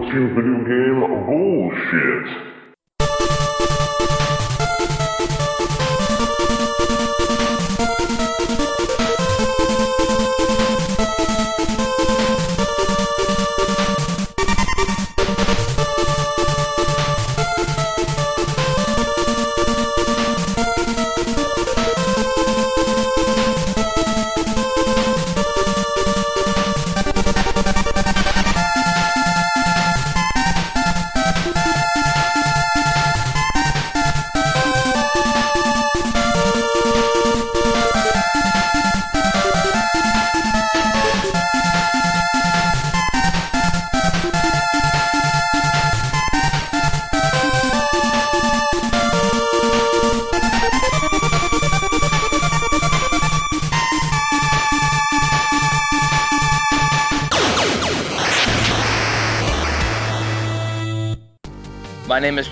to Video Game Bullshit.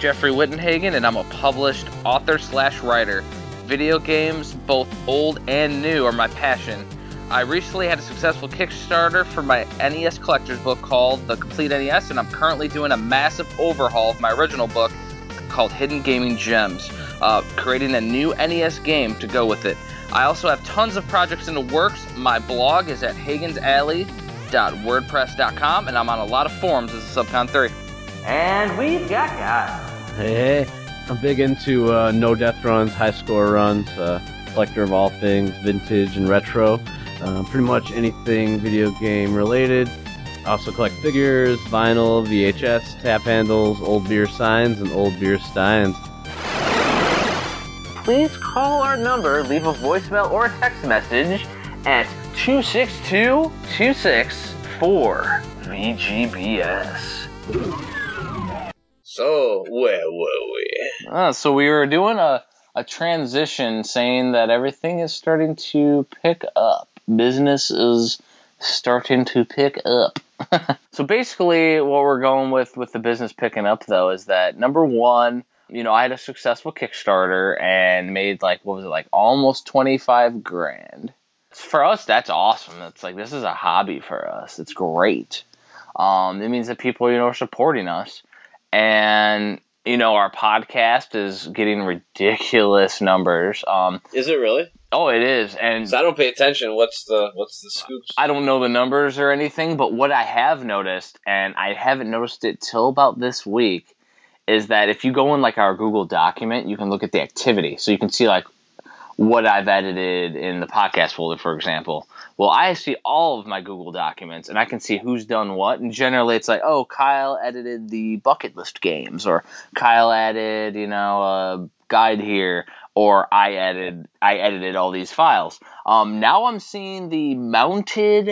Jeffrey Wittenhagen, and I'm a published author slash writer. Video games, both old and new, are my passion. I recently had a successful Kickstarter for my NES collector's book called The Complete NES, and I'm currently doing a massive overhaul of my original book called Hidden Gaming Gems, uh, creating a new NES game to go with it. I also have tons of projects in the works. My blog is at hagensalley.wordpress.com, and I'm on a lot of forums as a Subcon 3. And we've got Kyle. Hey. I'm big into uh, no death runs, high score runs, uh, collector of all things vintage and retro. Uh, pretty much anything video game related. Also collect figures, vinyl, VHS, tap handles, old beer signs, and old beer steins. Please call our number, leave a voicemail or a text message at 262 264 VGBS. So, where were we? Uh, so we were doing a, a transition saying that everything is starting to pick up. Business is starting to pick up. so basically what we're going with with the business picking up though is that number one, you know, I had a successful Kickstarter and made like what was it like almost 25 grand. For us that's awesome. That's like this is a hobby for us. It's great. Um, it means that people, you know, are supporting us and you know our podcast is getting ridiculous numbers. Um, Is it really? oh, it is, and 'Cause I don't pay attention. What's the what's the scoops? I don't know the numbers or anything, but what I have noticed, and I haven't noticed it till about this week, is that if you go in like our Google document, you can look at the activity, so you can see like what I've edited in the podcast folder, for example. Well, I see all of my Google documents and I can see who's done what. And generally, it's like, oh, Kyle edited the bucket list games, or Kyle added, you know, a guide here, or I edited, I edited all these files. Um, now I'm seeing the mounted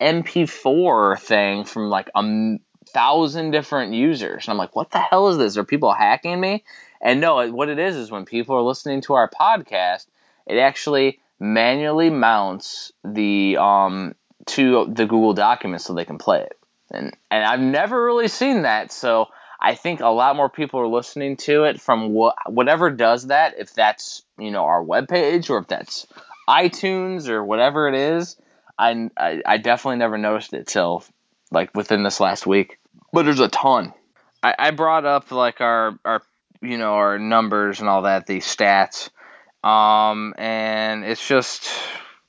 MP4 thing from like a thousand different users, and I'm like, what the hell is this? Are people hacking me? And no, what it is is when people are listening to our podcast, it actually manually mounts the um to the Google documents so they can play it. And and I've never really seen that, so I think a lot more people are listening to it from what whatever does that, if that's, you know, our webpage or if that's iTunes or whatever it is. I, I, I definitely never noticed it till like within this last week. But there's a ton. I, I brought up like our our you know our numbers and all that, the stats, um, and it's just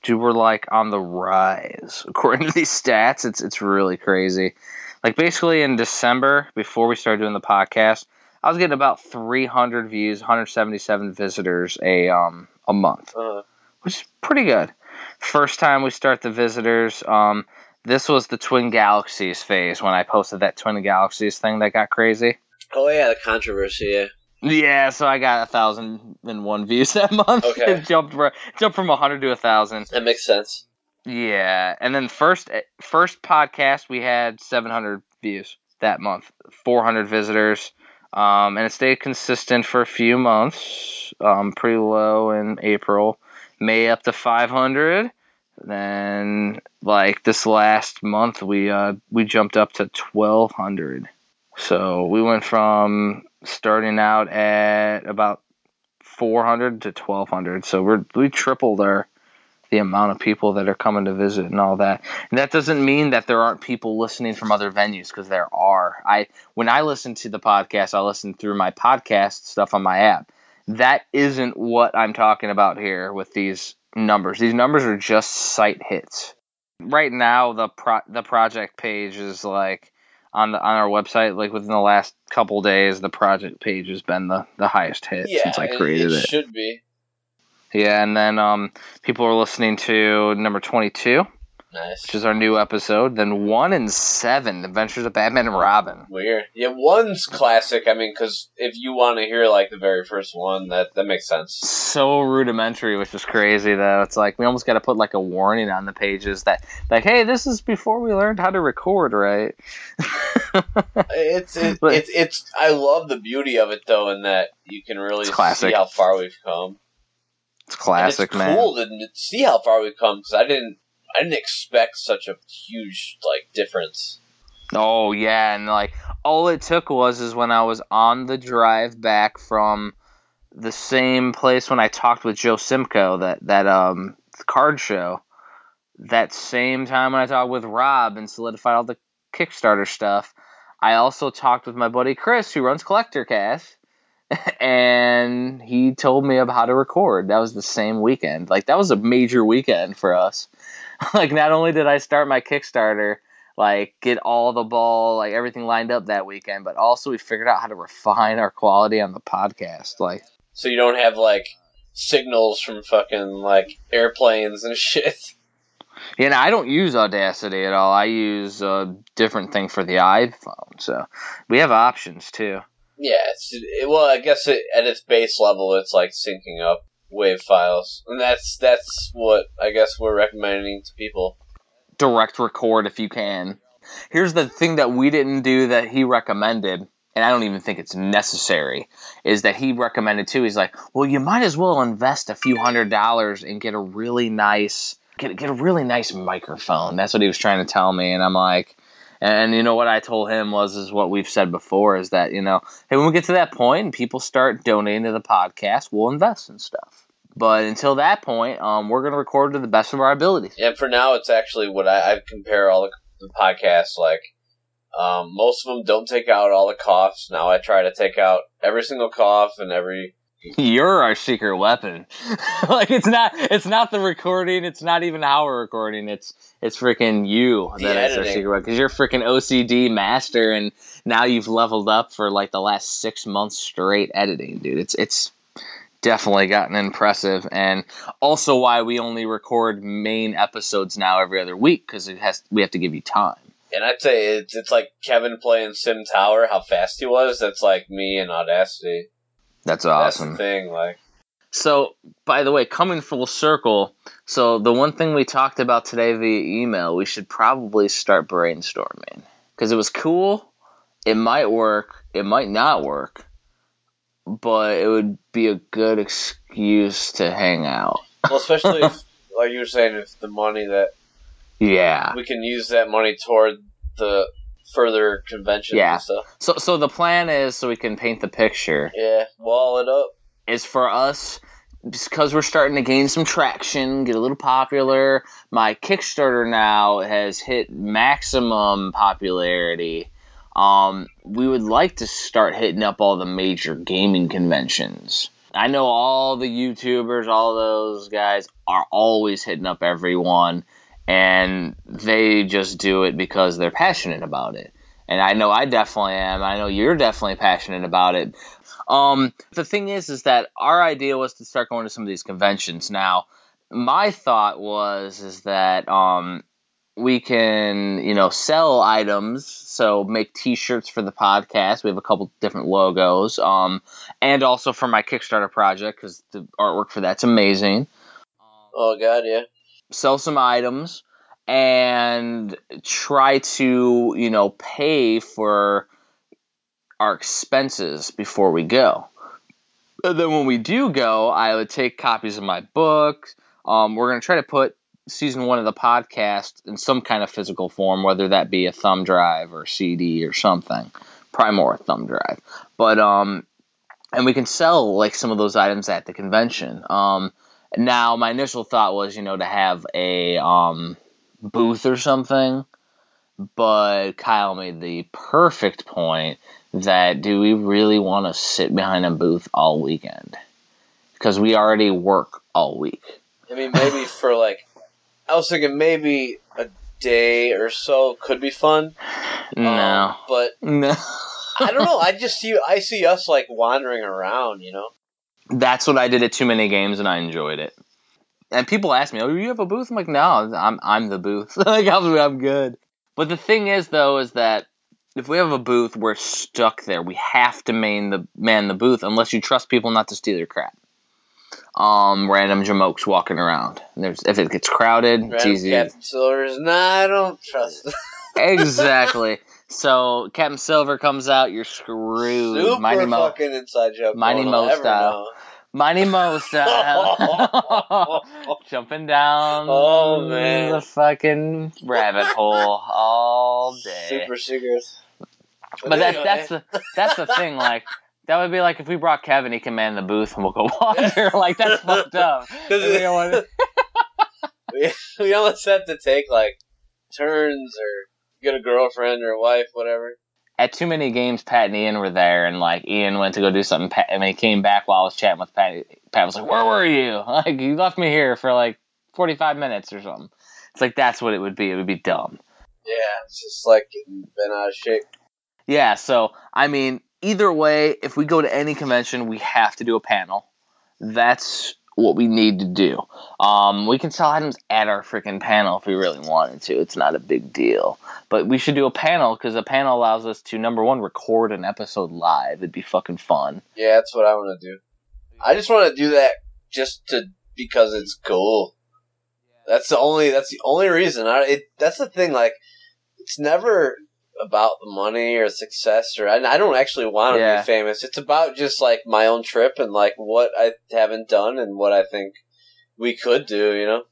dude, we're like on the rise according to these stats. It's it's really crazy. Like basically in December, before we started doing the podcast, I was getting about 300 views, 177 visitors a um a month, Uh, which is pretty good. First time we start the visitors, um, this was the Twin Galaxies phase when I posted that Twin Galaxies thing that got crazy. oh yeah, the controversy. Yeah. Yeah, so I got a thousand and one views that month. Okay. it jumped from jumped from hundred to a thousand. That makes sense. Yeah, and then first first podcast we had seven hundred views that month, four hundred visitors, um, and it stayed consistent for a few months. Um, pretty low in April, May up to five hundred. Then like this last month we uh we jumped up to twelve hundred. So we went from starting out at about 400 to 1200 so we're we tripled our the amount of people that are coming to visit and all that. And that doesn't mean that there aren't people listening from other venues because there are. I when I listen to the podcast, I listen through my podcast stuff on my app. That isn't what I'm talking about here with these numbers. These numbers are just site hits. Right now, the pro- the project page is like on the on our website. Like within the last couple days, the project page has been the, the highest hit Yeah, since I created it, it. should be Yeah, and then um, people are listening to number 22, nice. which is our new episode. Then 1 and 7, Adventures of Batman and Robin. Weird. Yeah, one's classic. I mean, because if you want to hear like the very first one, that that makes sense. So rudimentary, which is crazy, though. It's like we almost got to put like a warning on the pages that, like, hey, this is before we learned how to record, right? It's it, But- it's it's. I love the beauty of it though, in that you can really see how far we've come. It's classic, and it's man. cool to see how far we've come because I didn't I didn't expect such a huge like difference. Oh yeah, and like all it took was is when I was on the drive back from the same place when I talked with Joe Simcoe that that um card show. That same time when I talked with Rob and solidified all the Kickstarter stuff, I also talked with my buddy Chris who runs Collector Cast, and he told me about how to record. That was the same weekend. Like that was a major weekend for us. like not only did I start my Kickstarter like get all the ball like everything lined up that weekend but also we figured out how to refine our quality on the podcast like So you don't have like signals from fucking like airplanes and shit. know i don't use audacity at all i use a different thing for the iphone so we have options too Yeah, it's, it, well, I guess it, at its base level, it's like syncing up wave files, and that's that's what I guess we're recommending to people. direct record if you can. Here's the thing that we didn't do that he recommended and i don't even think it's necessary is that he recommended too. He's like well you might as well invest a few hundred dollars and get a really nice get, get a really nice microphone. That's what he was trying to tell me and i'm like and you know what i told him was is what we've said before is that you know hey when we get to that point and people start donating to the podcast we'll invest in stuff but until that point um, we're going to record to the best of our abilities And for now, it's actually what I, I compare all the, the podcasts like. Um, most of them don't take out all the coughs. Now I try to take out every single cough and every. You're our secret weapon. like it's not it's not the recording, it's not even we're recording, it's it's freaking you that is our secret weapon. Because you're freaking OCD master and now you've leveled up for like the last six months straight editing, dude. It's it's definitely gotten impressive and also why we only record main episodes now every other week because it has we have to give you time. And I'd say it's, it's like Kevin playing Sim Tower, how fast he was. That's like me in Audacity. That's That's awesome. the thing. Like, So, by the way, coming full circle, so the one thing we talked about today via email, we should probably start brainstorming because it was cool. It might work, it might not work, but it would be a good excuse to hang out. well, especially if, like you were saying, if the money that Yeah. we can use that money toward the further conventions Yeah. and stuff. So, so the plan is so we can paint the picture. Yeah, wall it up. is for us because we're starting to gain some traction, get a little popular. My Kickstarter now has hit maximum popularity. Um, we would like to start hitting up all the major gaming conventions. I know all the YouTubers, all those guys are always hitting up everyone, and they just do it because they're passionate about it. And I know I definitely am. I know you're definitely passionate about it. Um, the thing is, is that our idea was to start going to some of these conventions. Now, my thought was is that um, we can, you know, sell items. So make T-shirts for the podcast. We have a couple different logos, um, and also for my Kickstarter project because the artwork for that's amazing. Oh god, yeah. Sell some items and try to, you know, pay for our expenses before we go. And then when we do go, I would take copies of my book. Um, we're going to try to put season one of the podcast in some kind of physical form, whether that be a thumb drive or CD or something. Probably more a thumb drive. But, um, and we can sell like some of those items at the convention. Um, Now, my initial thought was, you know, to have a um, booth or something, but Kyle made the perfect point that do we really want to sit behind a booth all weekend? Because we already work all week. I mean, maybe for like, I was thinking maybe a day or so could be fun. No. Um, but no. I don't know. I just see I see us like wandering around. You know. That's what I did at too many games, and I enjoyed it. And people ask me, "Oh, you have a booth?" I'm like, "No, I'm I'm the booth. like I'm I'm good." But the thing is, though, is that if we have a booth, we're stuck there. We have to man the man the booth unless you trust people not to steal your crap. Um, random jamokes walking around. There's if it gets crowded, it's easy. Captain Silver's. Nah, I don't trust. exactly. So Captain Silver comes out, you're screwed. Super Mighty Mo, fucking inside joke. Mighty Mo style. Mighty Mo style, jumping down Oh, man. the fucking rabbit hole all day. Super secrets. but that's anyway. that's the that's the thing. Like that would be like if we brought Kevin, he can man the booth, and we'll go wander. like that's fucked up. We want- we, we almost have to take like turns or get a girlfriend or wife, whatever. At too many games, Pat and Ian were there, and like Ian went to go do something, Pat, and he came back while I was chatting with Pat. Pat was like, "Where were you? Like you left me here for like forty five minutes or something." It's like that's what it would be. It would be dumb. Yeah, it's just like bent out of shape. Yeah, so I mean, either way, if we go to any convention, we have to do a panel. That's what we need to do. Um, we can sell items at our freaking panel if we really wanted to. It's not a big deal, but we should do a panel because a panel allows us to number one record an episode live. It'd be fucking fun. Yeah, that's what I want to do. I just want to do that just to because it's cool. That's the only. That's the only reason. I, it, that's the thing. Like, it's never about the money or success or I, I don't actually want to Yeah. be famous. It's about just like my own trip and like what I haven't done and what I think we could do. You know.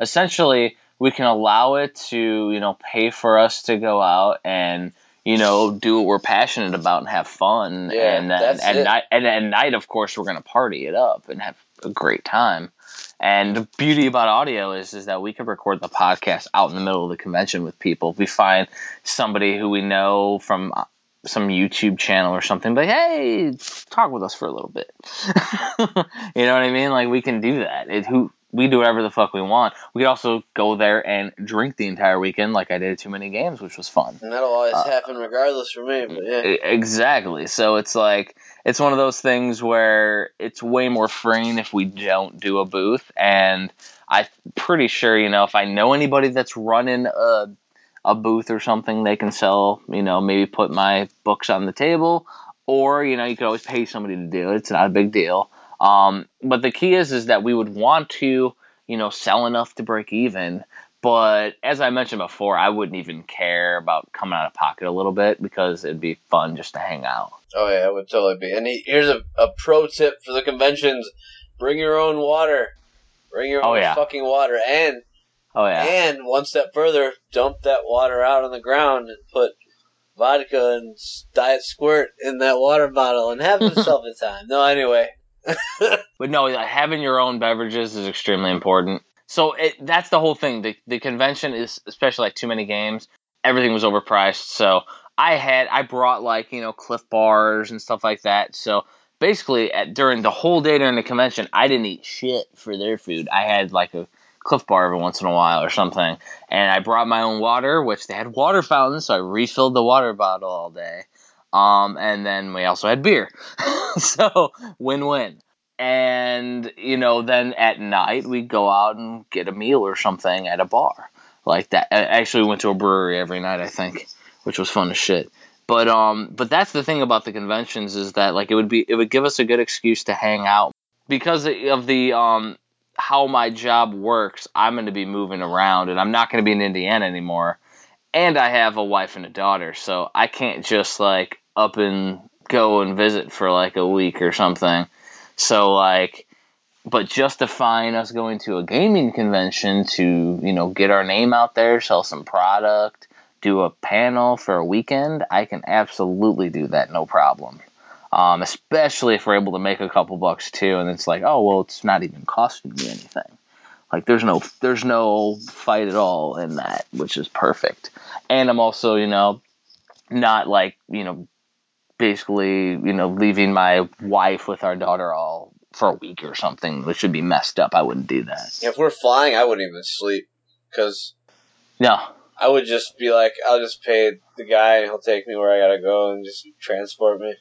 Essentially, we can allow it to you know pay for us to go out and you know do what we're passionate about and have fun Yeah, and and that's and, it. night, and at night of course we're gonna party it up and have a great time and the beauty about audio is is that we can record the podcast out in the middle of the convention with people if we find somebody who we know from uh, some YouTube channel or something, but hey, talk with us for a little bit. you know what I mean? Like we can do that. It, who we do whatever the fuck we want. We could also go there and drink the entire weekend, like I did at Too Many Games, which was fun. And that'll always Uh, happen regardless for me. But yeah. Exactly. So it's like it's one of those things where it's way more freeing if we don't do a booth, and I'm pretty sure you know if I know anybody that's running a a booth or something, they can sell. You know, maybe put my books on the table, or you know, you could always pay somebody to do it. It's not a big deal. Um, but the key is is that we would want to you know sell enough to break even. But as I mentioned before, I wouldn't even care about coming out of pocket a little bit because it'd be fun just to hang out. Oh yeah, it would totally be. And here's a, a pro tip for the conventions: bring your own water. Bring your Oh, own yeah. fucking water, and Oh yeah. and one step further, dump that water out on the ground and put vodka and diet squirt in that water bottle and have yourself a time. No, anyway. But no, having your own beverages is extremely important. So it, that's the whole thing. The the convention is especially like too many games. Everything was overpriced. So I had I brought like you know Clif bars and stuff like that. So basically, at, during the whole day during the convention, I didn't eat shit for their food. I had like a Clif bar every once in a while or something, and I brought my own water, which they had water fountains, so I refilled the water bottle all day. Um, and then we also had beer, so win-win and you know then at night we go out and get a meal or something at a bar like that. I actually we went to a brewery every night i think which was fun as shit. But um but that's the thing about the conventions is that like it would be it would give us a good excuse to hang out. Because of the um how my job works i'm going to be moving around and i'm not going to be in indiana anymore. And i have a wife and a daughter so i can't just like up and go and visit for like a week or something so like, but justifying us going to a gaming convention to you know get our name out there, sell some product, do a panel for a weekend, I can absolutely do that, no problem. Um, especially if we're able to make a couple bucks too, and it's like, oh well, it's not even costing me anything. Like there's no there's no fight at all in that, which is perfect. And I'm also, you know, not like, you know, basically, you know, leaving my wife with our daughter all for a week or something, which would be messed up. I wouldn't do that. If we're flying, I wouldn't even sleep because No. I would just be like, I'll just pay the guy and he'll take me where I gotta go and just transport me.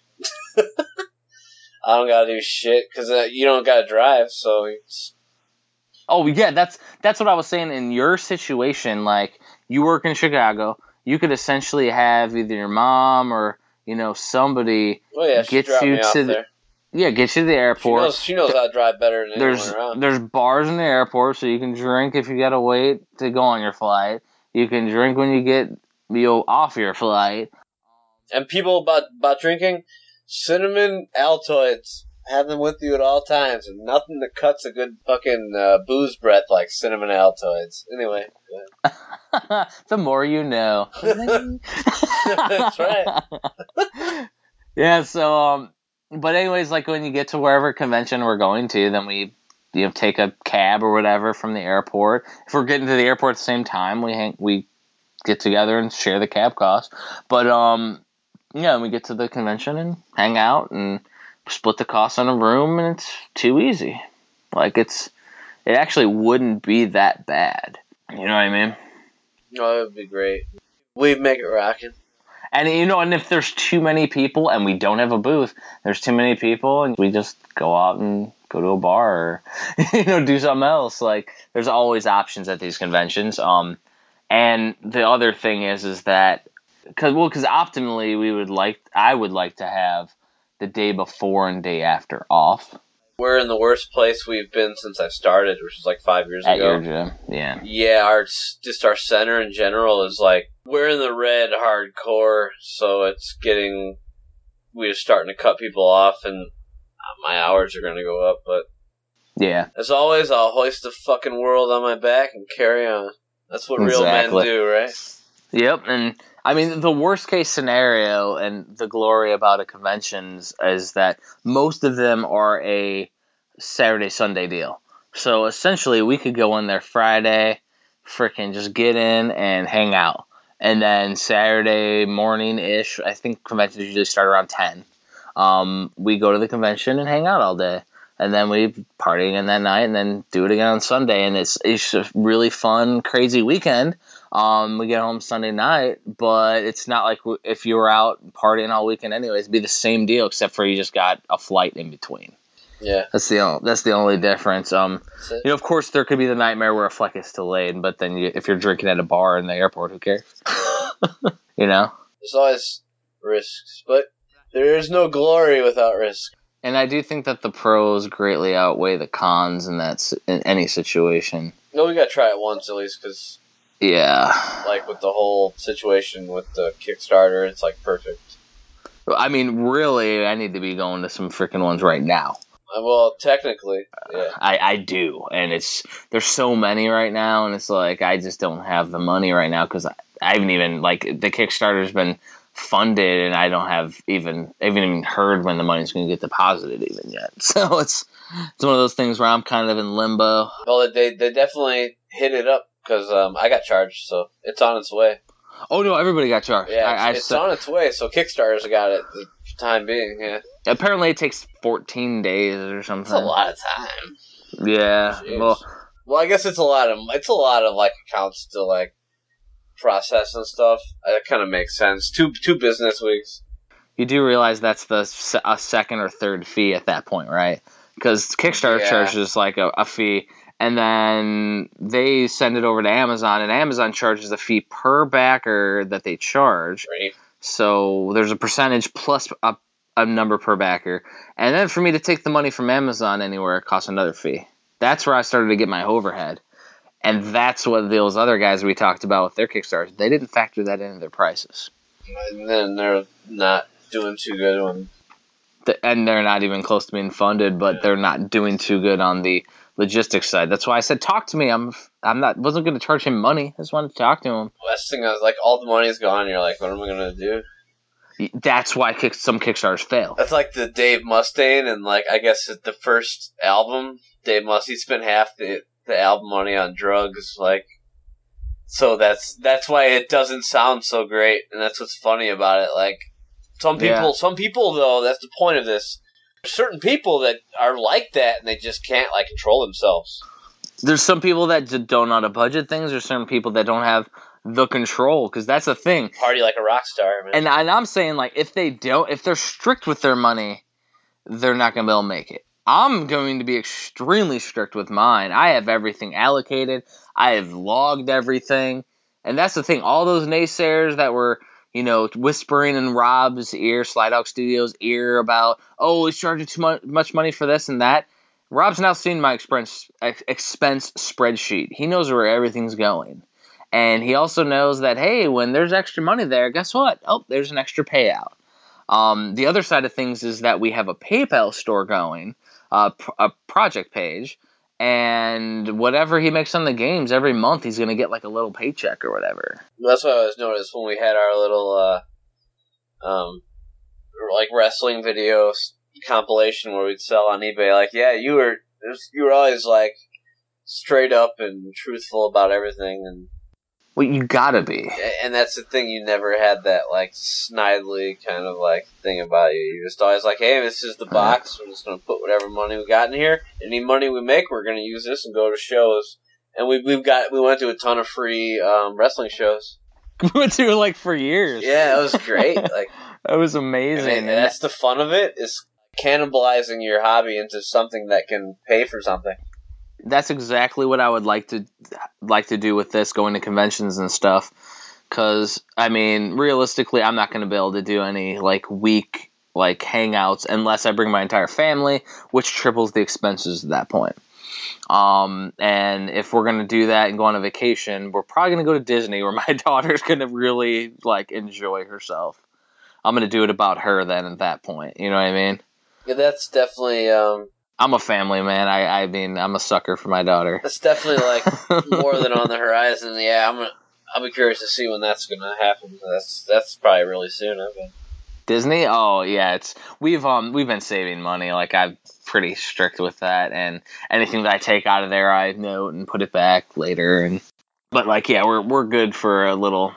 I don't gotta do shit because uh, you don't gotta drive, so it's, Oh yeah, that's that's what I was saying in your situation. Like you work in Chicago, you could essentially have either your mom or you know somebody well, yeah, Gets you to the there. yeah get you to the She airport. knows, she knows how to drive better than there's anyone around. there's bars in the airport, so you can drink if you gotta wait to go on your flight. You can drink when you get you know, off your flight. And people about about drinking cinnamon Altoids. Have them with you at all times, and nothing that cuts a good fucking uh, booze breath like cinnamon Altoids. Anyway, the more you know. That's right. yeah, so um but anyways, like when you get to wherever convention we're going to, then we you know take a cab or whatever from the airport. If we're getting to the airport at the same time, we hang we get together and share the cab cost. But um yeah, we get to the convention and hang out and split the cost on a room and it's too easy. Like it's it actually wouldn't be that bad. You know what I mean? No, it would be great. We'd make it rocking. And you know, and if there's too many people and we don't have a booth, there's too many people, and we just go out and go to a bar or you know do something else. Like there's always options at these conventions. Um, and the other thing is, is that because well, because optimally we would like, I would like to have the day before and day after off We're in the worst place we've been since I started, which was like five years at ago. your gym. Yeah. Yeah, our just our center in general is like we're in the red hardcore, so it's getting we're starting to cut people off, and uh, my hours are going to go up. But Yeah. as always, I'll hoist the fucking world on my back and carry on. That's what real men do, right? Yep, and I mean the worst case scenario and the glory about a conventions is that most of them are a Saturday Sunday deal. So essentially, we could go in there Friday, freaking just get in and hang out, and then Saturday morning ish. I think conventions usually start around ten. Um, we go to the convention and hang out all day, and then we party again that night, and then do it again on Sunday, and it's it's a really fun, crazy weekend. Um, we get home Sunday night, but it's not like if you were out partying all weekend anyways. It'd be the same deal, except for you just got a flight in between. Yeah. That's the o- that's the only difference. Um, you know, of course, there could be the nightmare where a flight gets delayed, but then you, if you're drinking at a bar in the airport, who cares? you know. There's always risks, but there is no glory without risk. And I do think that the pros greatly outweigh the cons in that in any situation. No, we got to try it once at least, because Yeah. like with the whole situation with the Kickstarter, it's like perfect. I mean, really, I need to be going to some freaking ones right now. Uh, Well, technically, yeah. I, I do, and it's there's so many right now, and it's like I just don't have the money right now because I, I haven't even like the Kickstarter's been funded, and I don't have even I haven't even heard when the money's going to get deposited even yet. So it's it's one of those things where I'm kind of in limbo. Well, they they definitely hit it up because um, I got charged, so it's on its way. Oh no, everybody got charged. Yeah, I, I it's, it's on its way. So Kickstarter's got it the time being. Yeah, apparently it takes 14 days or something. it's a lot of time. Yeah. Jeez. Well, Well, I guess it's a lot of it's a lot of like accounts to like process and stuff. That kind of makes sense. Two two business weeks. you do realize that's the a second or third fee at that point, right? Because Kickstarter Yeah. charges like a, a fee, and then they send it over to Amazon, and Amazon charges a fee per backer that they charge. Right? So there's a percentage plus a, a number per backer, and then for me to take the money from Amazon anywhere, it costs another fee. That's where I started to get my overhead, and that's what those other guys we talked about with their Kickstarters. They didn't factor that into their prices. And then they're not doing too good on. th- and they're not even close to being funded, but they're not doing too good on the logistics side. That's why I said, talk to me. I'm I'm not wasn't going to charge him money. I just wanted to talk to him. last thing I was like, all the money's gone. You're like, what am I gonna do? That's why kick, some Kickstarters fail. That's like the Dave Mustaine, and like I guess the first album, Dave Mustaine spent half the the album money on drugs. Like, so that's that's why it doesn't sound so great, and that's what's funny about it. Like, some people, Yeah. some people though, that's the point of this. Certain people that are like that, and they just can't like control themselves. There's some people that don't know how to budget things. There's certain people that don't have the control because that's the thing. Party like a rock star, man. And, and I'm saying like if they don't, if they're strict with their money, they're not gonna be able to make it. I'm going to be extremely strict with mine. I have everything allocated. I have logged everything, and that's the thing. All those naysayers that were, you know, whispering in Rob's ear, Slide Dog Studios ear about, oh, he's charging too mu- much money for this and that. Rob's now seen my expense ex- expense spreadsheet. He knows where everything's going. And he also knows that hey, when there's extra money there, guess what? Oh, there's an extra payout. Um, the other side of things is that we have a PayPal store going, uh, a project page, and whatever he makes on the games every month, he's gonna get like a little paycheck or whatever. That's what I was noticed when we had our little, uh, um, like wrestling videos compilation where we'd sell on eBay. Like, yeah, you were you were always like straight up and truthful about everything, and Well, you gotta be. and that's the thing. You never had that like snidely kind of like thing about you. You just always like, hey, this is the box. We're just gonna put whatever money we got in here. Any money we make, we're gonna use this and go to shows. And we we've got we went to a ton of free um, wrestling shows. we went to like for years. Yeah, it was great. like. that was I amazing. mean, And that's the fun of it is cannibalizing your hobby into something that can pay for something. That's exactly what I would like to like to do with this, going to conventions and stuff. Because I mean, realistically, I'm not going to be able to do any like week like hangouts unless I bring my entire family, which triples the expenses at that point. Um, and if we're going to do that and go on a vacation, we're probably going to go to Disney, where my daughter's going to really like enjoy herself. I'm going to do it about her then at that point. You know what I mean? Yeah, that's definitely um, I'm a family man. I, I mean, I'm a sucker for my daughter. that's definitely like more than on the horizon. Yeah, I'm gonna. I'll be curious to see when that's gonna happen. That's that's probably really soon. I mean, Disney? Oh yeah, it's we've um we've been saving money. Like I'm pretty strict with that, and anything that I take out of there, I note and put it back later. And but like yeah, we're we're good for a little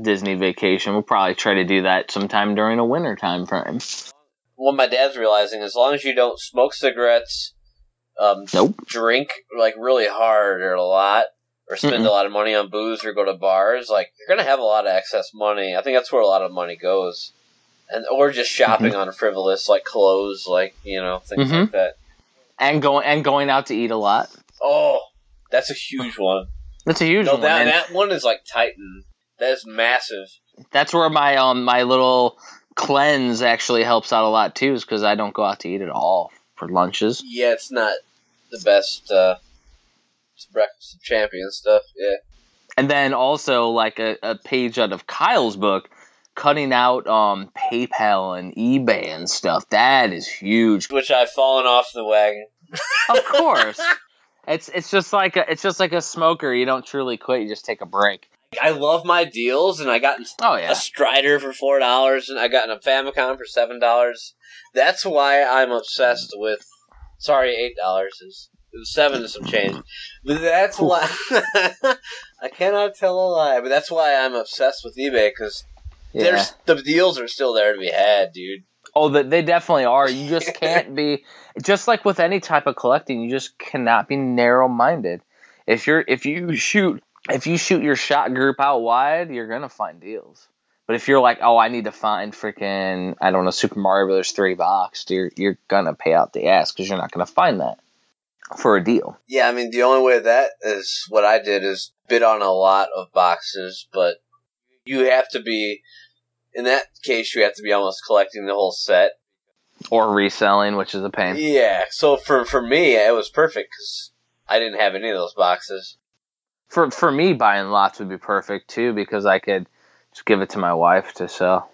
Disney vacation. We'll probably try to do that sometime during a winter time frame. What my dad's realizing, as long as you don't smoke cigarettes, um, Nope. drink like really hard or a lot, or spend Mm-mm. a lot of money on booze or go to bars, like you're gonna have a lot of excess money. I think that's where a lot of money goes, and or just shopping Mm-hmm. on frivolous like clothes, like you know things Mhm. like that. And going and going out to eat a lot. Oh, that's a huge one. That's a huge No, one. that one is like Titan. That is massive. that's where my um my little cleanse actually helps out a lot too, is because I don't go out to eat at all for lunches. Yeah, it's not the best. uh breakfast of champions stuff. Yeah. and then also like a, a page out of Kyle's book, cutting out um PayPal and eBay and stuff. That is huge. Which I've fallen off the wagon. Of course, it's it's just like a, it's just like a smoker. You don't truly quit. You just take a break. I love my deals, and I got Oh a Strider for four dollars, and I got a Famicom for seven dollars. That's why I'm obsessed with. Sorry, eight dollars is seven and some change. But that's why I cannot tell a lie. But that's why I'm obsessed with eBay because yeah. there's the deals are still there to be had, dude. Oh, they, they definitely are. You just can't be just like with any type of collecting. You just cannot be narrow minded. If you're if you shoot if you shoot your shot group out wide, you're gonna find deals. But if you're like, oh, I need to find freaking I don't know Super Mario Brothers three box, you're you're gonna pay out the ass because you're not gonna find that for a deal. Yeah, I mean the only way that is what I did is bid on a lot of boxes, but you have to be in that case you have to be almost collecting the whole set. Or reselling, which is a pain. Yeah, so for for me it was perfect because I didn't have any of those boxes. For for me, buying lots would be perfect too because I could just give it to my wife to sell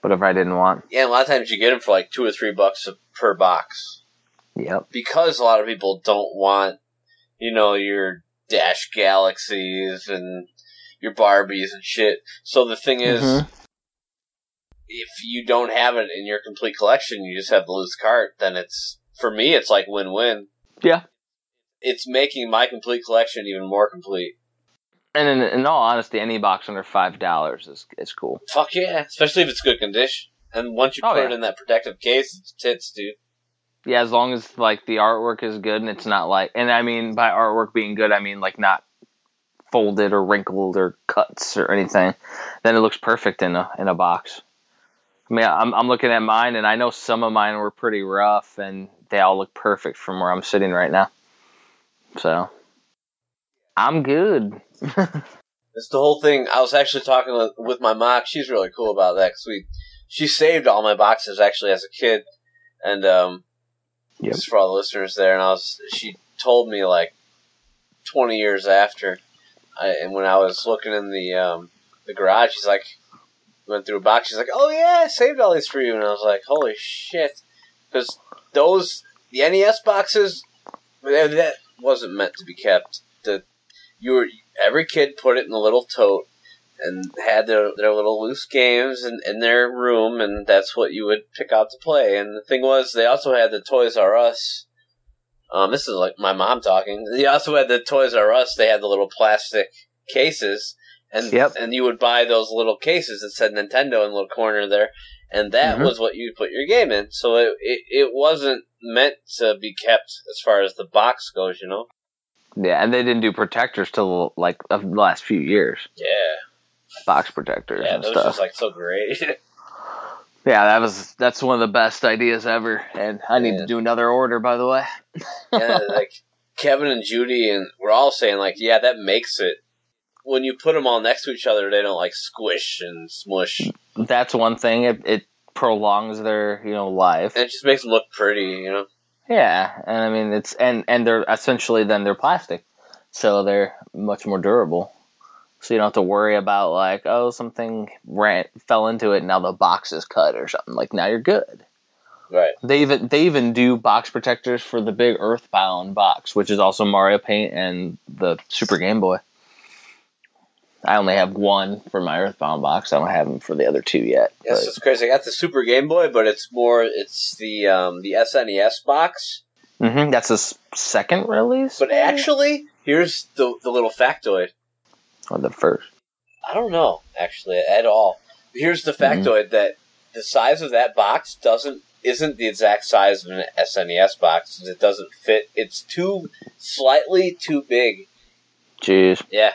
whatever I didn't want. Yeah, a lot of times you get them for like two or three bucks per box Yep. because a lot of people don't want, you know, your Dash Galaxies and your Barbies and shit. So the thing is, Mhm. if you don't have it in your complete collection, you just have the loose cart. Then it's for me, it's like win win. Yeah. It's making my complete collection even more complete. And in, in all honesty, any box under five dollars is is cool. Fuck yeah, especially if it's good condition. And once you Oh, put yeah. it in that protective case, it's tits, dude. Yeah, as long as like the artwork is good and it's not like, and I mean by artwork being good, I mean like not folded or wrinkled or cuts or anything. Then it looks perfect in a in a box. I mean, I'm I'm looking at mine, and I know some of mine were pretty rough, and they all look perfect from where I'm sitting right now. So I'm good. It's the whole thing. I was actually talking with, my mom. She's really cool about that because we she saved all my boxes actually as a kid, and um, Yep. just for all the listeners there. And I was she told me like twenty years after, I, and when I was looking in the um, the garage, she's like went through a box. She's like, "Oh yeah, I saved all these for you," and I was like, "Holy shit!" Because those the NES boxes that wasn't meant to be kept. The you were every kid put it in a little tote and had their, their little loose games in, in their room and that's what you would pick out to play and the thing was they also had the toys r us um, this is like my mom talking they also had the toys r us they had the little plastic cases and Yep. and you would buy those little cases that said nintendo in the little corner there and that Mhm. was what you put your game in so it, it, it wasn't meant to be kept as far as the box goes you know Yeah, and they didn't do protectors till like the last few years. yeah Box protectors yeah and was stuff. just like so great yeah, that was that's one of the best ideas ever, and I need Yeah. to do another order by the way. yeah, like Kevin and Judy, and we're all saying like, yeah, that makes it. When you put them all next to each other, they don't like squish and smush, That's one thing. It, it prolongs their you know life. it just makes them look pretty, you know. Yeah, and I mean it's and and they're essentially then they're plastic, so they're much more durable. So you don't have to worry about like oh something ran fell into it and now the box is cut or something. Like now you're good. Right. They even they even do box protectors for the big Earthbound box, which is also Mario Paint and the Super Game Boy. I only have one for my Earthbound box. I don't have them for the other two yet. Yes, but- it's crazy. I got the Super Game Boy, but it's more it's the um, the SNES box. Mhm, that's a second release. But actually, here's the the little factoid. or the first. I don't know actually at all. Here's the Mhm. factoid that the size of that box doesn't isn't the exact size of an SNES box. It doesn't fit. It's too slightly too big. Jeez. Yeah.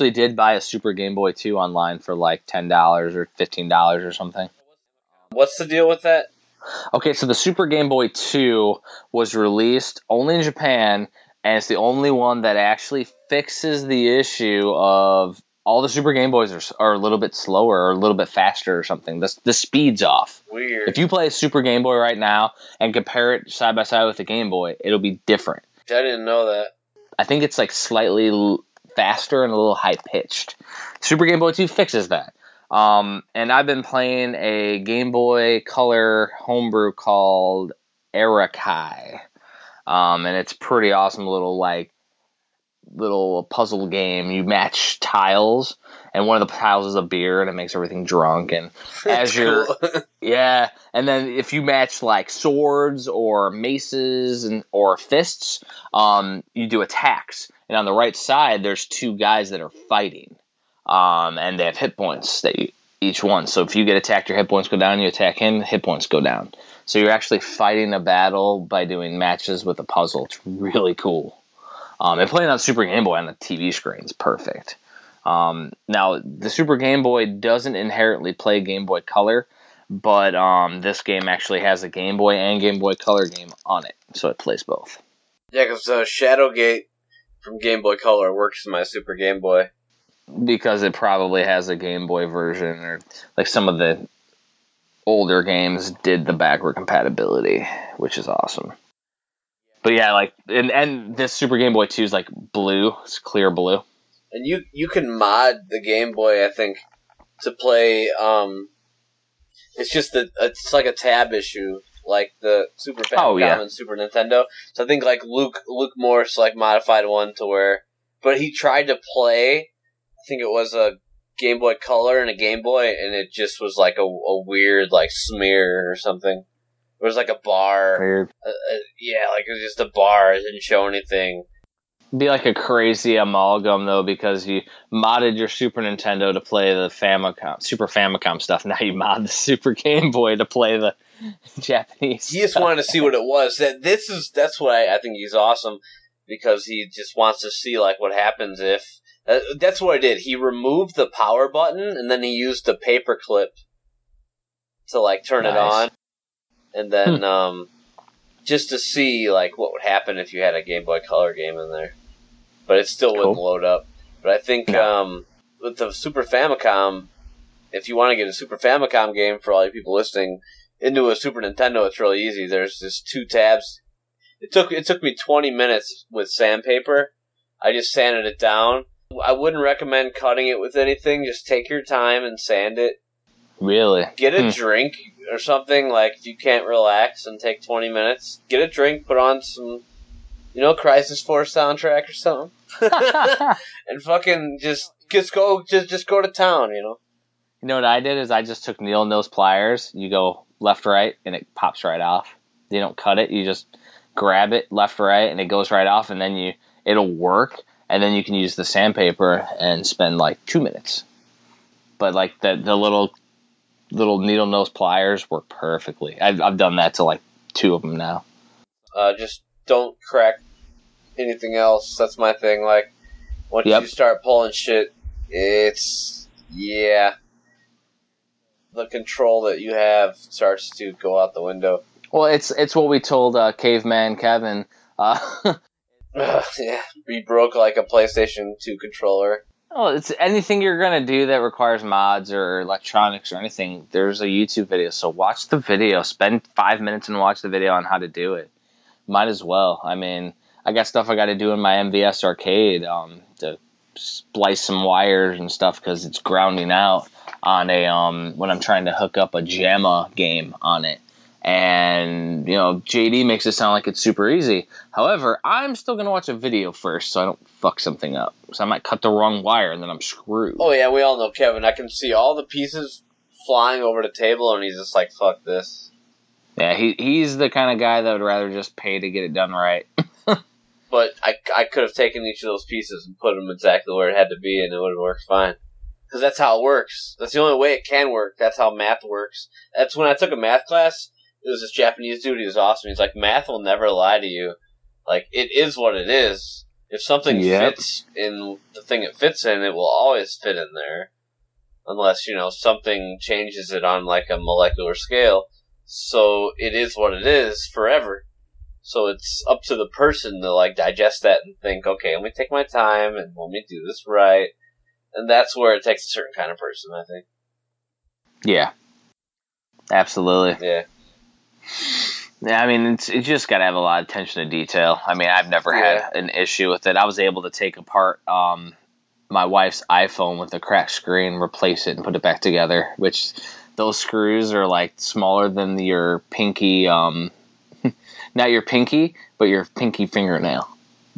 actually did buy a Super Game Boy 2 online for like $10 or $15 or something. What's the deal with that? Okay, so the Super Game Boy 2 was released only in Japan, and it's the only one that actually fixes the issue of all the Super Game Boys are, are a little bit slower or a little bit faster or something. The, the speed's off. Weird. If you play a Super Game Boy right now and compare it side by side with the Game Boy, it'll be different. I didn't know that. I think it's like slightly faster and a little high pitched. Super Game Boy 2 fixes that. Um, and I've been playing a Game Boy Color homebrew called Erakai. um, and it's pretty awesome little like little puzzle game. You match tiles, and one of the tiles is a beer, and it makes everything drunk. And as you're yeah, and then if you match like swords or maces and or fists, um, you do attacks. And on the right side, there's two guys that are fighting, um, and they have hit points that you, each one. So if you get attacked, your hit points go down. You attack him, hit points go down. So you're actually fighting a battle by doing matches with a puzzle. It's really cool. Um, and playing on Super Game Boy on the TV screen is perfect. Um, now the Super Game Boy doesn't inherently play Game Boy Color, but um, this game actually has a Game Boy and Game Boy Color game on it, so it plays both. Yeah, because uh, Shadowgate from Game Boy Color works in my Super Game Boy. because it probably has a Game Boy version or like some of the older games did the backward compatibility, which is awesome. But yeah, like and and this Super Game Boy 2 is like blue, it's clear blue. And you you can mod the Game Boy, I think, to play. Um, it's just that it's like a tab issue, like the Super Famicom Oh, yeah. and Super Nintendo. So I think like Luke Luke Morse like modified one to where, but he tried to play. I think it was a Game Boy Color and a Game Boy, and it just was like a, a weird like smear or something. It was like a bar. Weird. Uh, uh, yeah, like it was just a bar. It didn't show anything. Be like a crazy amalgam though, because you modded your Super Nintendo to play the Famicom, Super Famicom stuff. Now you mod the Super Game Boy to play the Japanese. he just stuff. wanted to see what it was. That this is that's why I think he's awesome because he just wants to see like what happens if. Uh, that's what I did. He removed the power button and then he used the paper clip to like turn it on, and then um, just to see like what would happen if you had a Game Boy Color game in there, but it still wouldn't Cool. load up. But I think um, with the Super Famicom, if you want to get a Super Famicom game for all you people listening into a Super Nintendo, it's really easy. There's just two tabs. It took it took me 20 minutes with sandpaper. I just sanded it down. I wouldn't recommend cutting it with anything. Just take your time and sand it. really Get a Hmm. drink or something. Like if you can't relax and take 20 minutes, get a drink. Put on some, you know, Crisis Force soundtrack or something, and fucking just just go just just go to town. You know. You know what I did is I just took needle nose pliers. You go left right and it pops right off. You don't cut it. You just grab it left right and it goes right off and then you it'll work and then you can use the sandpaper and spend like two minutes. But like the the little little needle nose pliers work perfectly. I've I've done that to like two of them now. Uh, just don't crack anything else. That's my thing. Like once Yep. you start pulling shit, it's yeah. The control that you have starts to go out the window. Well, it's it's what we told uh, caveman Kevin. Uh, yeah, we broke like a PlayStation Two controller. Oh, it's anything you're gonna do that requires mods or electronics or anything. There's a YouTube video, so watch the video. Spend five minutes and watch the video on how to do it. Might as well. I mean, I got stuff I got to do in my MVS arcade um, to splice some wires and stuff because it's grounding out on a um, when I'm trying to hook up a JAMA game on it. And you know, JD makes it sound like it's super easy. However, I'm still gonna watch a video first, so I don't fuck something up. So I might cut the wrong wire, and then I'm screwed. Oh yeah, we all know Kevin. I can see all the pieces flying over the table, and he's just like, "Fuck this." Yeah, he he's the kind of guy that would rather just pay to get it done right. But I, I could have taken each of those pieces and put them exactly where it had to be, and it would have worked fine. Because that's how it works. That's the only way it can work. That's how math works. That's when I took a math class. It was this Japanese dude. He was awesome. He's like, math will never lie to you. Like it is what it is. If something Yep. fits in the thing it fits in, it will always fit in there, unless you know something changes it on like a molecular scale. So it is what it is forever. So it's up to the person to like digest that and think, okay, let me take my time and let me do this right. And that's where it takes a certain kind of person, I think. Yeah, absolutely. Yeah. Yeah, I mean, it's you just got to have a lot of attention to detail. I mean, I've never Yeah. had an issue with it. I was able to take apart um, my wife's iPhone with a cracked screen, replace it, and put it back together. Which those screws are like smaller than your pinky um, not your pinky, but your pinky fingernail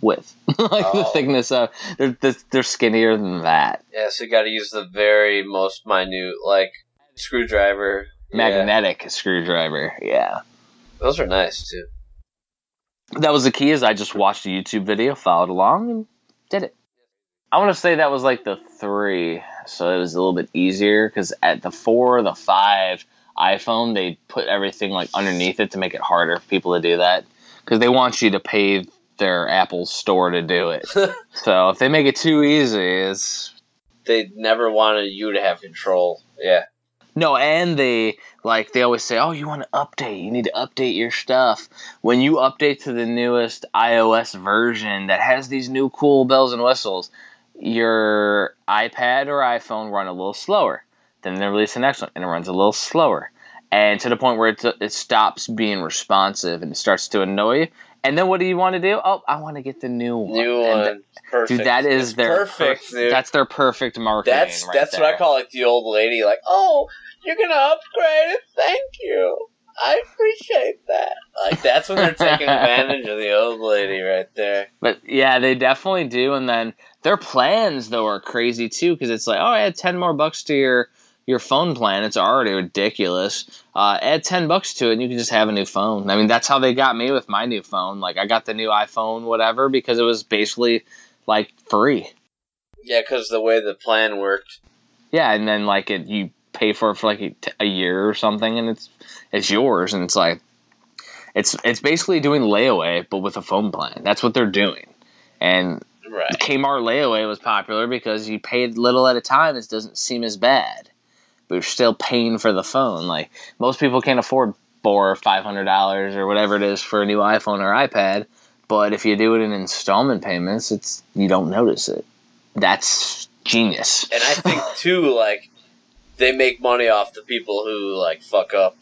width, like the Oh. thickness of. They're they're they're skinnier than that. Yeah, so you got to use the very most minute, like screwdriver. Yeah. Magnetic screwdriver. Yeah. Those are nice too. that was the key is I just watched a YouTube video, followed along, and did it. I want to say that was like the three, so it was a little bit easier because at the four, the five iPhone, they put everything like underneath it to make it harder for people to do that because they want you to pay their Apple store to do it. so if they make it too easy, it's They never wanted you to have control. Yeah. No, and they like they always say, "Oh, you want to update? You need to update your stuff." When you update to the newest iOS version that has these new cool bells and whistles, your iPad or iPhone run a little slower. Then they release the next one, and it runs a little slower, and to the point where it it stops being responsive and it starts to annoy you. And then what do you want to do? Oh, I want to get the new one. New one. perfect. Dude, that is It's their perfect, per-. That's their perfect marketing. That's right that's what. I call like the old lady, like, oh, you're gonna upgrade it. Thank you. I appreciate that. Like that's when they're taking advantage of the old lady right there. But yeah, they definitely do. And then their plans though are crazy too, because it's like, oh, I add ten more bucks to your your phone plan. It's already ridiculous. Uh, add ten bucks to it, and you can just have a new phone. I mean, that's how they got me with my new phone. Like, I got the new iPhone, whatever, because it was basically like free. Yeah, because the way the plan worked. Yeah, and then like it, you pay for it for like a, t- a year or something, and it's it's yours, and it's like it's it's basically doing layaway, but with a phone plan. That's what they're doing, and Right. Kmart layaway was popular because you paid little at a time. It doesn't seem as bad, but you're still paying for the phone. Like most people can't afford four or five hundred dollars or whatever it is for a new iPhone or iPad. But if you do it in installment payments, it's you don't notice it. That's genius. And I think too, like they make money off the people who like fuck up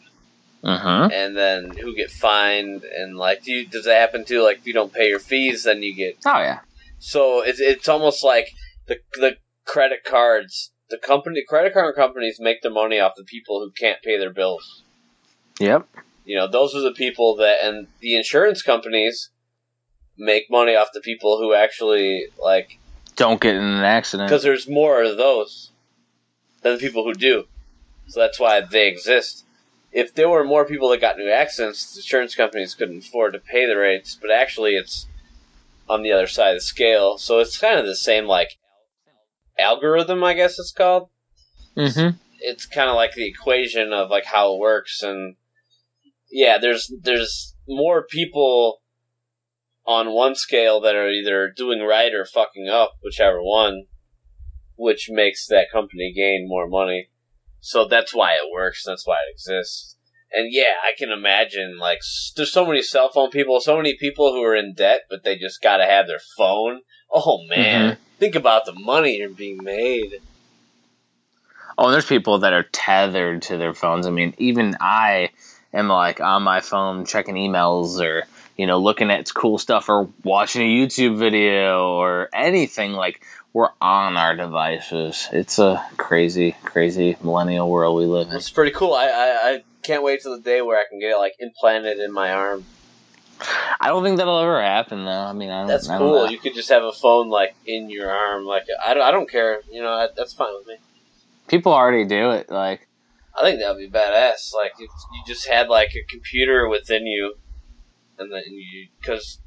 uh-huh. and then who get fined and like do you, does that happen too? Like if you don't pay your fees, then you get Oh yeah. So it's it's almost like the the credit cards, the company credit card companies make their money off the people who can't pay their bills. Yep. You know, those are the people that, and the insurance companies make money off the people who actually like Don't get in an accident. because there's more of those than the people who do. So that's why they exist. If there were more people that got into accidents, the insurance companies couldn't afford to pay the rates. But actually, it's on the other side of the scale. So it's kind of the same like algorithm, I guess it's called. Mm-hmm. It's kind of like the equation of like how it works, and yeah, there's there's more people on one scale that are either doing right or fucking up, whichever one, which makes that company gain more money. So that's why it works. That's why it exists. And yeah, I can imagine like there's so many cell phone people, so many people who are in debt, but they just got to have their phone. Oh man, think about the money you're being made. Oh, and there's people that are tethered to their phones. I mean, even I am like on my phone checking emails or you know looking at cool stuff or watching a YouTube video or anything. Like we're on our devices. It's a crazy, crazy millennial world we live in. It's pretty cool. I, I I can't wait till the day where I can get it like implanted in my arm. I don't think that'll ever happen though. I mean, I don't. That's I don't cool. You could just have a phone like in your arm. Like I don't, I don't care. You know, that- that's fine with me. People already do it. Like I think that would be badass. Like if you just had like a computer within you, and then you because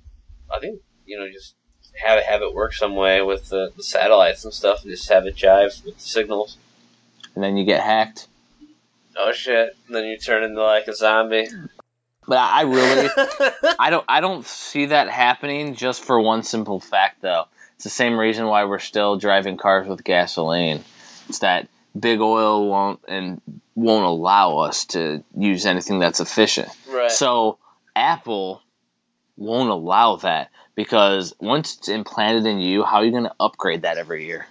I think you know just have it have it work some way with the, the satellites and stuff, and just have it jive with the signals. and then you get hacked. Oh shit! And then you turn into like a zombie. But I I really. I don't I don't see that happening just for one simple fact though. It's the same reason why we're still driving cars with gasoline. It's that big oil won't and won't allow us to use anything that's efficient. right. So Apple won't allow that because once it's implanted in you, how are you going to upgrade that every year?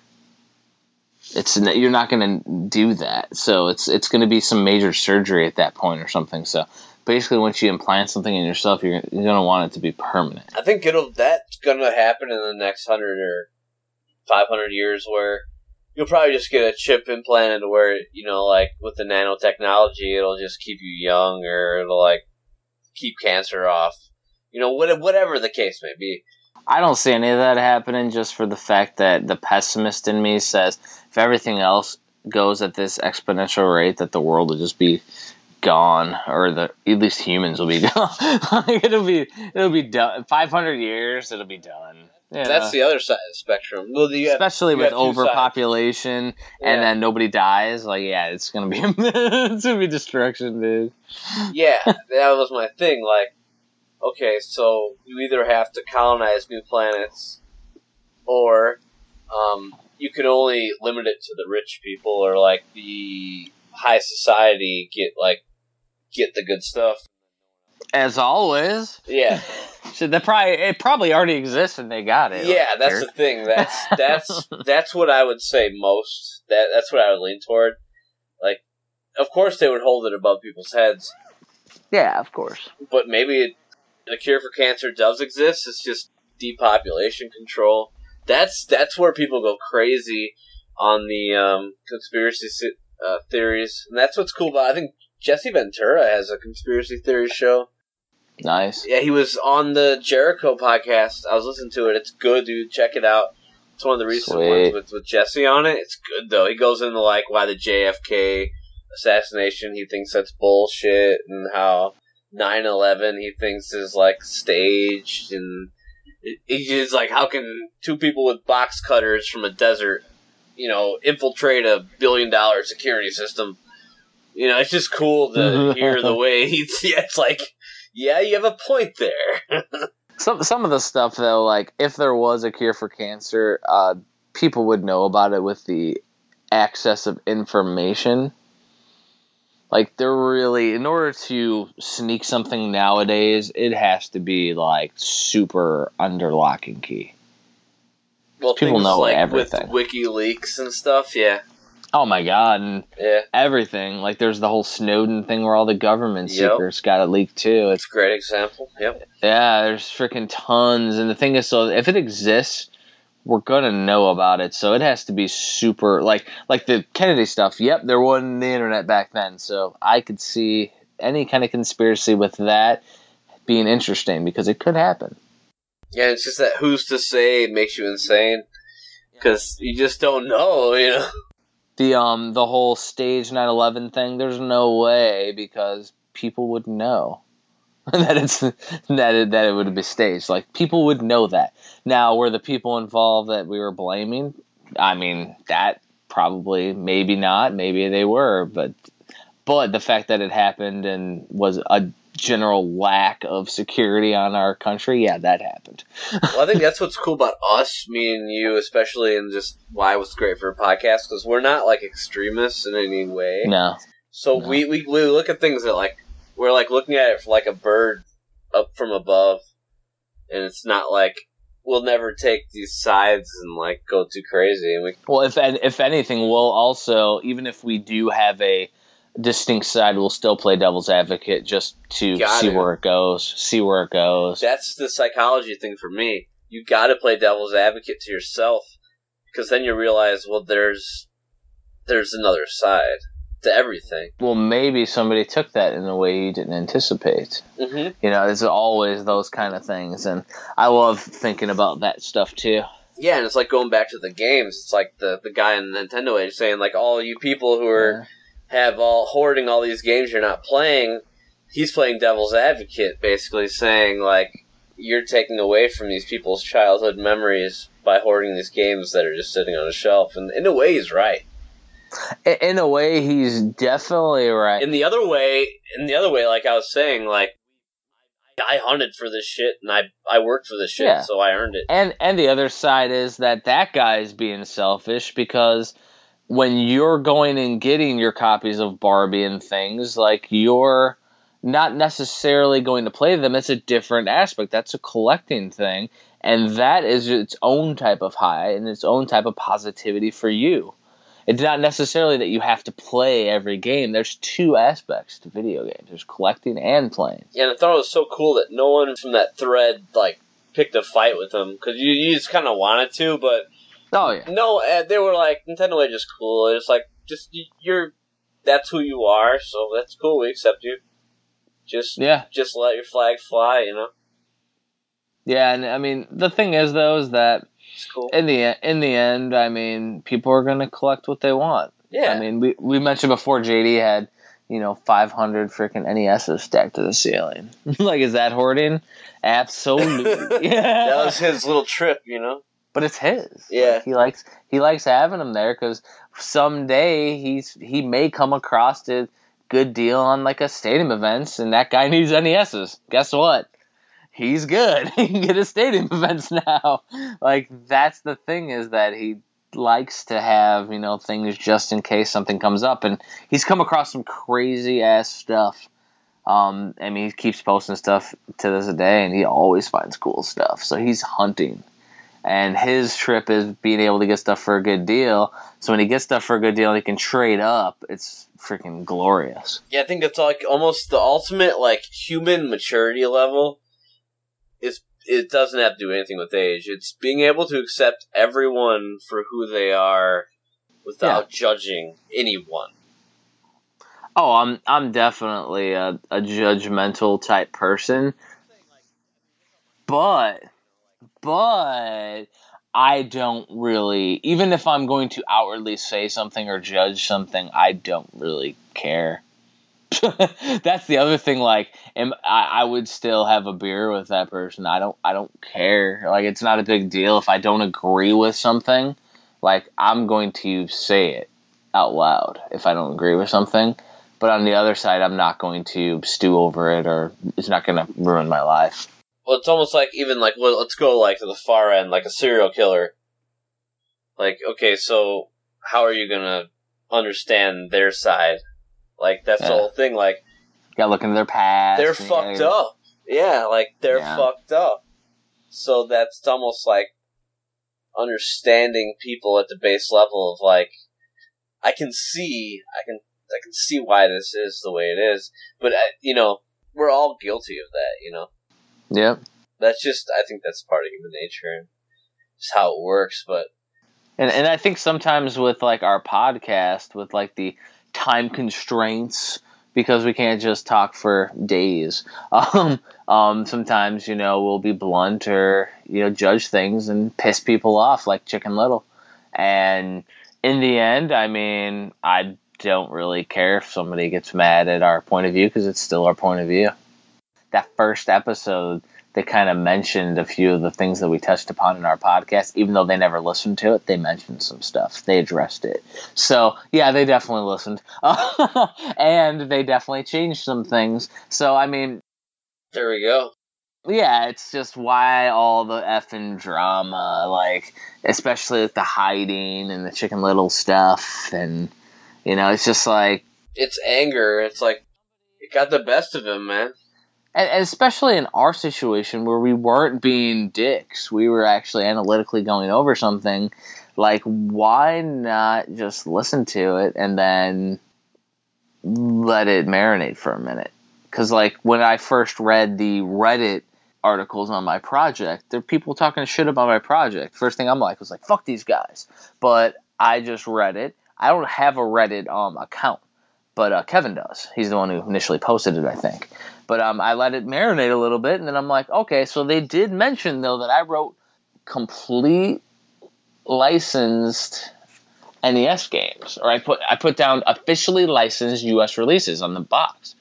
It's you're not going to do that. So it's it's going to be some major surgery at that point or something. So basically, once you implant something in yourself, you're, you're going to want it to be permanent. I think it'll that's gonna happen in the next hundred or five hundred years, where you'll probably just get a chip implanted, where you know, like with the nanotechnology, it'll just keep you young, or it'll like keep cancer off. You know, whatever the case may be. I don't see any of that happening just for the fact that the pessimist in me says if everything else goes at this exponential rate that the world will just be gone or the at least humans will be gone. like it'll be it'll be done 500 years it'll be done. Yeah. That's the other side of the spectrum. Well, have, especially with have two sides. overpopulation Yeah. and then nobody dies like yeah it's gonna be it's gonna be destruction dude yeah, that was my thing. Like, okay, so you either have to colonize new planets, or um, you can only limit it to the rich people, or like the high society get like get the good stuff. as always Yeah, so that probably it probably already exists and they got it yeah, that's the thing. That's that's that's what I would say most. That that's what I would lean toward. Like, of course they would hold it above people's heads, yeah of course but maybe it, the cure for cancer does exist. It's just depopulation control. That's that's where people go crazy on the um, conspiracy uh, theories, and that's what's cool about. I think Jesse Ventura has a conspiracy theory show. nice Yeah, he was on the Jericho podcast. I was listening to it. It's good, dude. Check it out. It's one of the recent Sweet. ones with, with Jesse on it. It's good though. He goes into like why the JFK assassination he thinks that's bullshit, and how 9-11 he thinks is like staged, and he's just like, how can two people with box cutters from a desert, you know, infiltrate a billion dollar security system? You know, it's just cool to hear the way he's. Yeah, it's like, yeah, you have a point there. Some some of the stuff though, like if there was a cure for cancer, uh, people would know about it with the access of information. Like they're really, in order to sneak something nowadays, it has to be like super under lock and key. well, People know like everything. with WikiLeaks and stuff. Yeah, Oh my god, and yeah, everything. Like there's the whole Snowden thing where all the government Yep. secrets got it leaked too. It's it's a great example. Yep. Yeah, there's freaking tons. And the thing is, so if it exists, we're gonna know about it. So it has to be super like like the Kennedy stuff. Yep, there wasn't the internet back then, so I could see any kind of conspiracy with that being interesting because it could happen. Yeah, it's just that who's to say makes you insane because you just don't know. You know. The um the whole stage 9/11 thing. There's no way because people would know. that it's that it, that it would be staged. Like people would know that. Now, were the people involved that we were blaming? I mean, that probably, maybe not, maybe they were, but but the fact that it happened and was a general lack of security on our country, yeah, that happened. well, I think that's what's cool about us, me and you, especially, and just why it was great for a podcast because we're not like extremists in any way. No, So No. we, we we look at things that like we're like looking at it like a bird up from above, and it's not like we'll never take these sides and like go too crazy. And we Well, if if anything, we'll also even if we do have a distinct side, we'll still play devil's advocate just to Got see where it goes, see where it goes. that's the psychology thing for me. You got to play devil's advocate to yourself because then you realize, well, there's there's another side to everything. well, maybe somebody took that in a way you didn't anticipate. Mm-hmm. You know, there's always those kind of things, and I love thinking about that stuff too. Yeah, and it's like going back to the games. It's like the the guy in Nintendo Age saying like all you people who are have all hoarding all these games you're not playing. He's playing devil's advocate, basically saying like you're taking away from these people's childhood memories by hoarding these games that are just sitting on a shelf. And in a way, he's right. In a way, he's definitely right. In the other way, in the other way, like I was saying, like I hunted for this shit and I I worked for this shit, Yeah. so I earned it. And and the other side is that that guy's being selfish because when you're going and getting your copies of Barbie and things, like you're not necessarily going to play them. It's a different aspect. That's a collecting thing, and that is its own type of high and its own type of positivity for you. It's not necessarily that you have to play every game. There's two aspects to video games. There's collecting and playing. Yeah, and I thought it was so cool that no one from that thread like picked a fight with him because you, you just kind of wanted to, but Oh yeah. no, uh, they were like Nintendo Age is cool. It's like just you're that's who you are, so that's cool. We accept you. Just Yeah, just let your flag fly. You know, yeah, and I mean the thing is though is that it's cool. in the in the end, I mean people are gonna collect what they want. yeah, I mean we we mentioned before JD had you know 500 freaking NESs stacked to the ceiling. like is that hoarding? Absolutely. yeah. that was his little trip. You know. But it's his. Yeah. Like, he likes he likes having them there because someday he's he may come across a good deal on like a stadium events, and that guy needs NESs. Guess what? He's good. he can get his stadium events now. Like that's the thing is that he likes to have you know things just in case something comes up, and he's come across some crazy ass stuff. Um, I mean, he keeps posting stuff to this day, and he always finds cool stuff. So he's hunting and his trip is being able to get stuff for a good deal. So when he gets stuff for a good deal, he can trade up. It's freaking glorious. Yeah, I think that's like almost the ultimate like human maturity level. Is it doesn't have to do anything with age. It's being able to accept everyone for who they are without judging anyone. Oh, I'm I'm definitely a, a judgmental type person, but but I don't really even if I'm going to outwardly say something or judge something, I don't really care. That's the other thing. Like, am, I, I would still have a beer with that person. I don't. I don't care. Like, it's not a big deal if I don't agree with something. Like, I'm going to say it out loud if I don't agree with something. But on the other side, I'm not going to stew over it, or it's not going to ruin my life. Well, it's almost like even like well, let's go like to the far end, like a serial killer. Like, okay, so how are you gonna understand their side? Like that's the whole thing. Like Got to look into their past. they're fucked gotta- up. Yeah, like they're Yeah. fucked up. So that's almost like understanding people at the base level of like I can see, I can, I can see why this is the way it is. But uh, you know, we're all guilty of that. You know, Yep. that's just I think that's part of human nature and just how it works. But And and I think sometimes with like our podcast, with like the time constraints, because we can't just talk for days. Um, um, sometimes you know we'll be blunt or you know judge things and piss people off like Chicken Little. And in the end, I mean, I don't really care if somebody gets mad at our point of view because it's still our point of view. That first episode, they kind of mentioned a few of the things that we touched upon in our podcast, even though they never listened to it. They mentioned some stuff. They addressed it. So yeah, they definitely listened, and they definitely changed some things. So I mean, there we go. yeah, it's just why all the effing drama, like especially with the hiding and the Chicken Little stuff, and you know, it's just like, It's anger. It's like it got the best of him, man. And, especially in our situation where we weren't being dicks, we were actually analytically going over something. Like, why not just listen to it and then let it marinate for a minute? Because, like, when I first read the Reddit articles on my project, there are people talking shit about my project. First thing I'm like was like, fuck these guys. But I just read it. I don't have a Reddit um account, but uh, Kevin does. He's the one who initially posted it, I think. But um, I let it marinate a little bit, and then I'm like, okay, so they did mention though that I wrote complete licensed NES games, or I put I put down officially licensed U.S. releases on the box.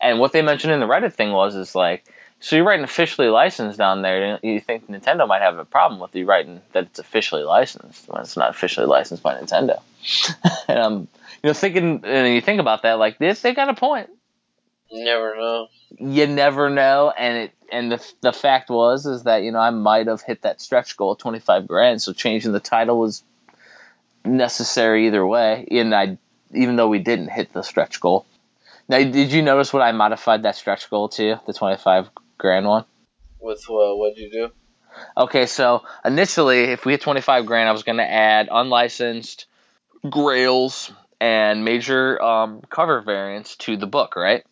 And what they mentioned in the Reddit thing was is like, so you're writing officially licensed down there. You think Nintendo might have a problem with you writing that it's officially licensed when it's not officially licensed by Nintendo. and I'm, you know, thinking, and you think about that, like this, they got a point. You never know. You never know, and it, and the the fact was is that you know I might have hit that stretch goal twenty five grand, so changing the title was necessary either way. And I, even though we didn't hit the stretch goal. Now, did you notice what I modified that stretch goal to? The twenty five grand one. With uh, what did you do? Okay, so initially, if we hit 25 grand, I was going to add unlicensed grails and major um, cover variants to the book, right?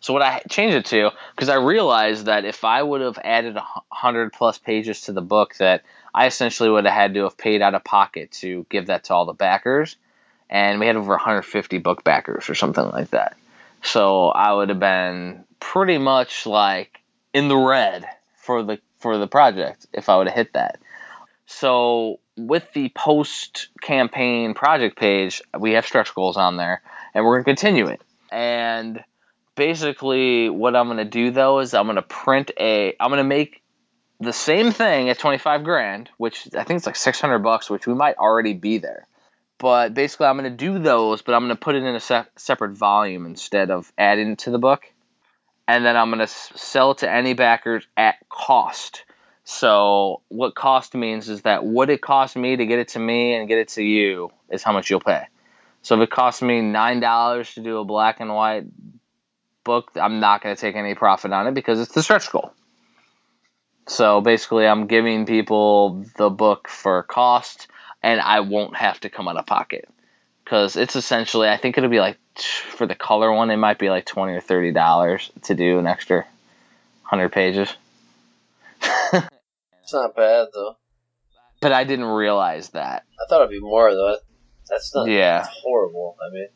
So what I changed it to, because I realized that if I would have added hundred plus pages to the book, that I essentially would have had to have paid out of pocket to give that to all the backers, and we had over 150 book backers or something like that. So I would have been pretty much like in the red for the for the project if I would have hit that. So with the post campaign project page, we have stretch goals on there, and we're gonna continue it. And basically, what I'm gonna do though is I'm gonna print a, I'm gonna make the same thing at 25 grand, which I think it's like 600 bucks, which we might already be there. But basically, I'm gonna do those, but I'm gonna put it in a se- separate volume instead of adding it to the book, and then I'm gonna s- sell to any backers at cost. So what cost means is that what it cost me to get it to me and get it to you is how much you'll pay. So if it costs me nine dollars to do a black and white book, I'm not going to take any profit on it because it's the stretch goal. So basically, I'm giving people the book for cost, and I won't have to come out of pocket because it's essentially. I think it'll be like for the color one, it might be like twenty or thirty dollars to do an extra hundred pages. It's not bad though. But I didn't realize that. I thought it'd be more though. That's not. Yeah. That's horrible. I mean,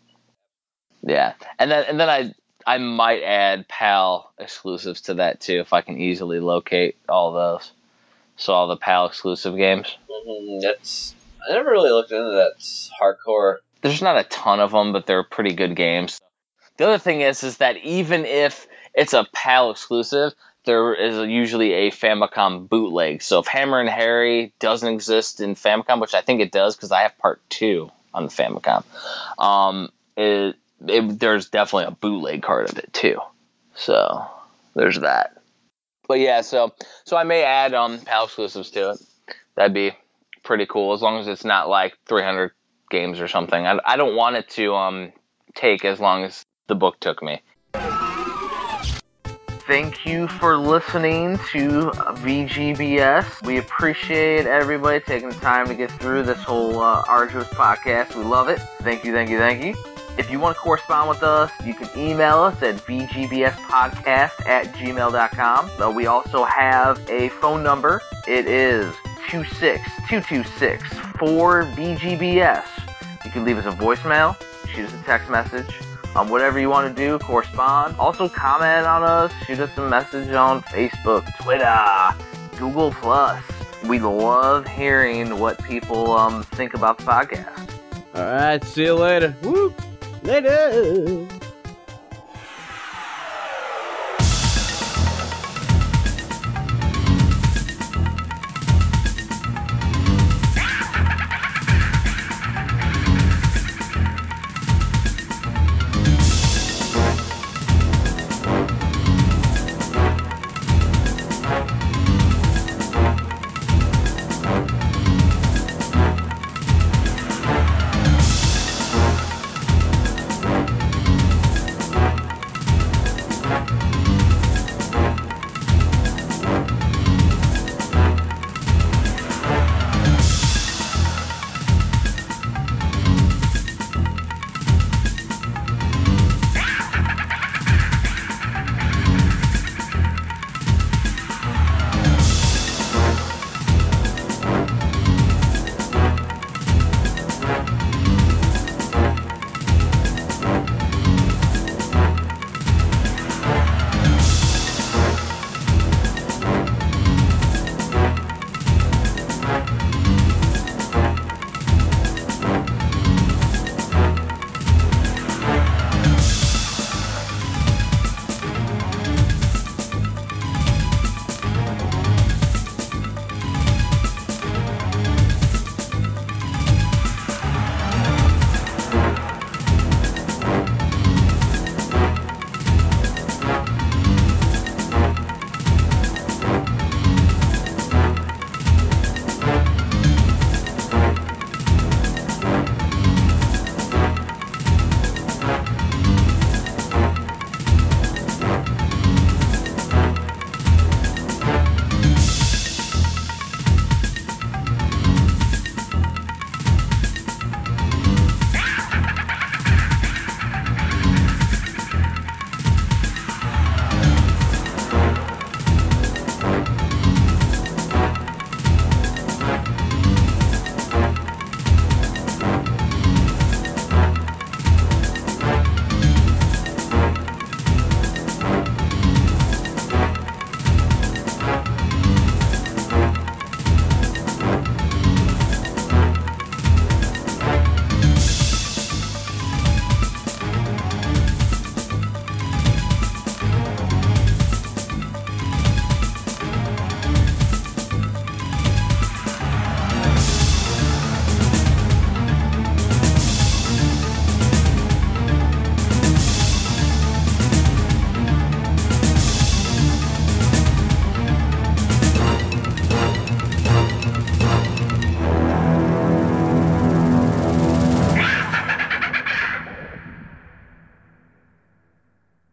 Yeah, and then and then I I might add PAL exclusives to that too if I can easily locate all those. So all the PAL exclusive games. mhm, that's. I never really looked into that hardcore. There's not a ton of them, but they're pretty good games. The other thing is is that even if it's a PAL exclusive, there is usually a Famicom bootleg. So if Hammerin' Harry doesn't exist in Famicom, which I think it does because I have part two on the Famicom, um, it, it, there's definitely a bootleg card of it too. So there's that. But yeah, so so I may add um PAL exclusives to it. That'd be pretty cool as long as it's not like 300 games or something. I, I don't want it to um take as long as the book took me. Thank you for listening to VGBS. We appreciate everybody taking the time to get through this whole uh, arduous podcast. We love it. Thank you, thank you, thank you. If you want to correspond with us, you can email us at vgbspodcast at gmail.com. Uh, we also have a phone number. It is 26226-4VGBS. You can leave us a voicemail, shoot us a text message, um, whatever you want to do, correspond. Also, comment on us, shoot us a message on Facebook, Twitter, Google Plus. We love hearing what people um, think about the podcast. All right, see you later. Woo! Later.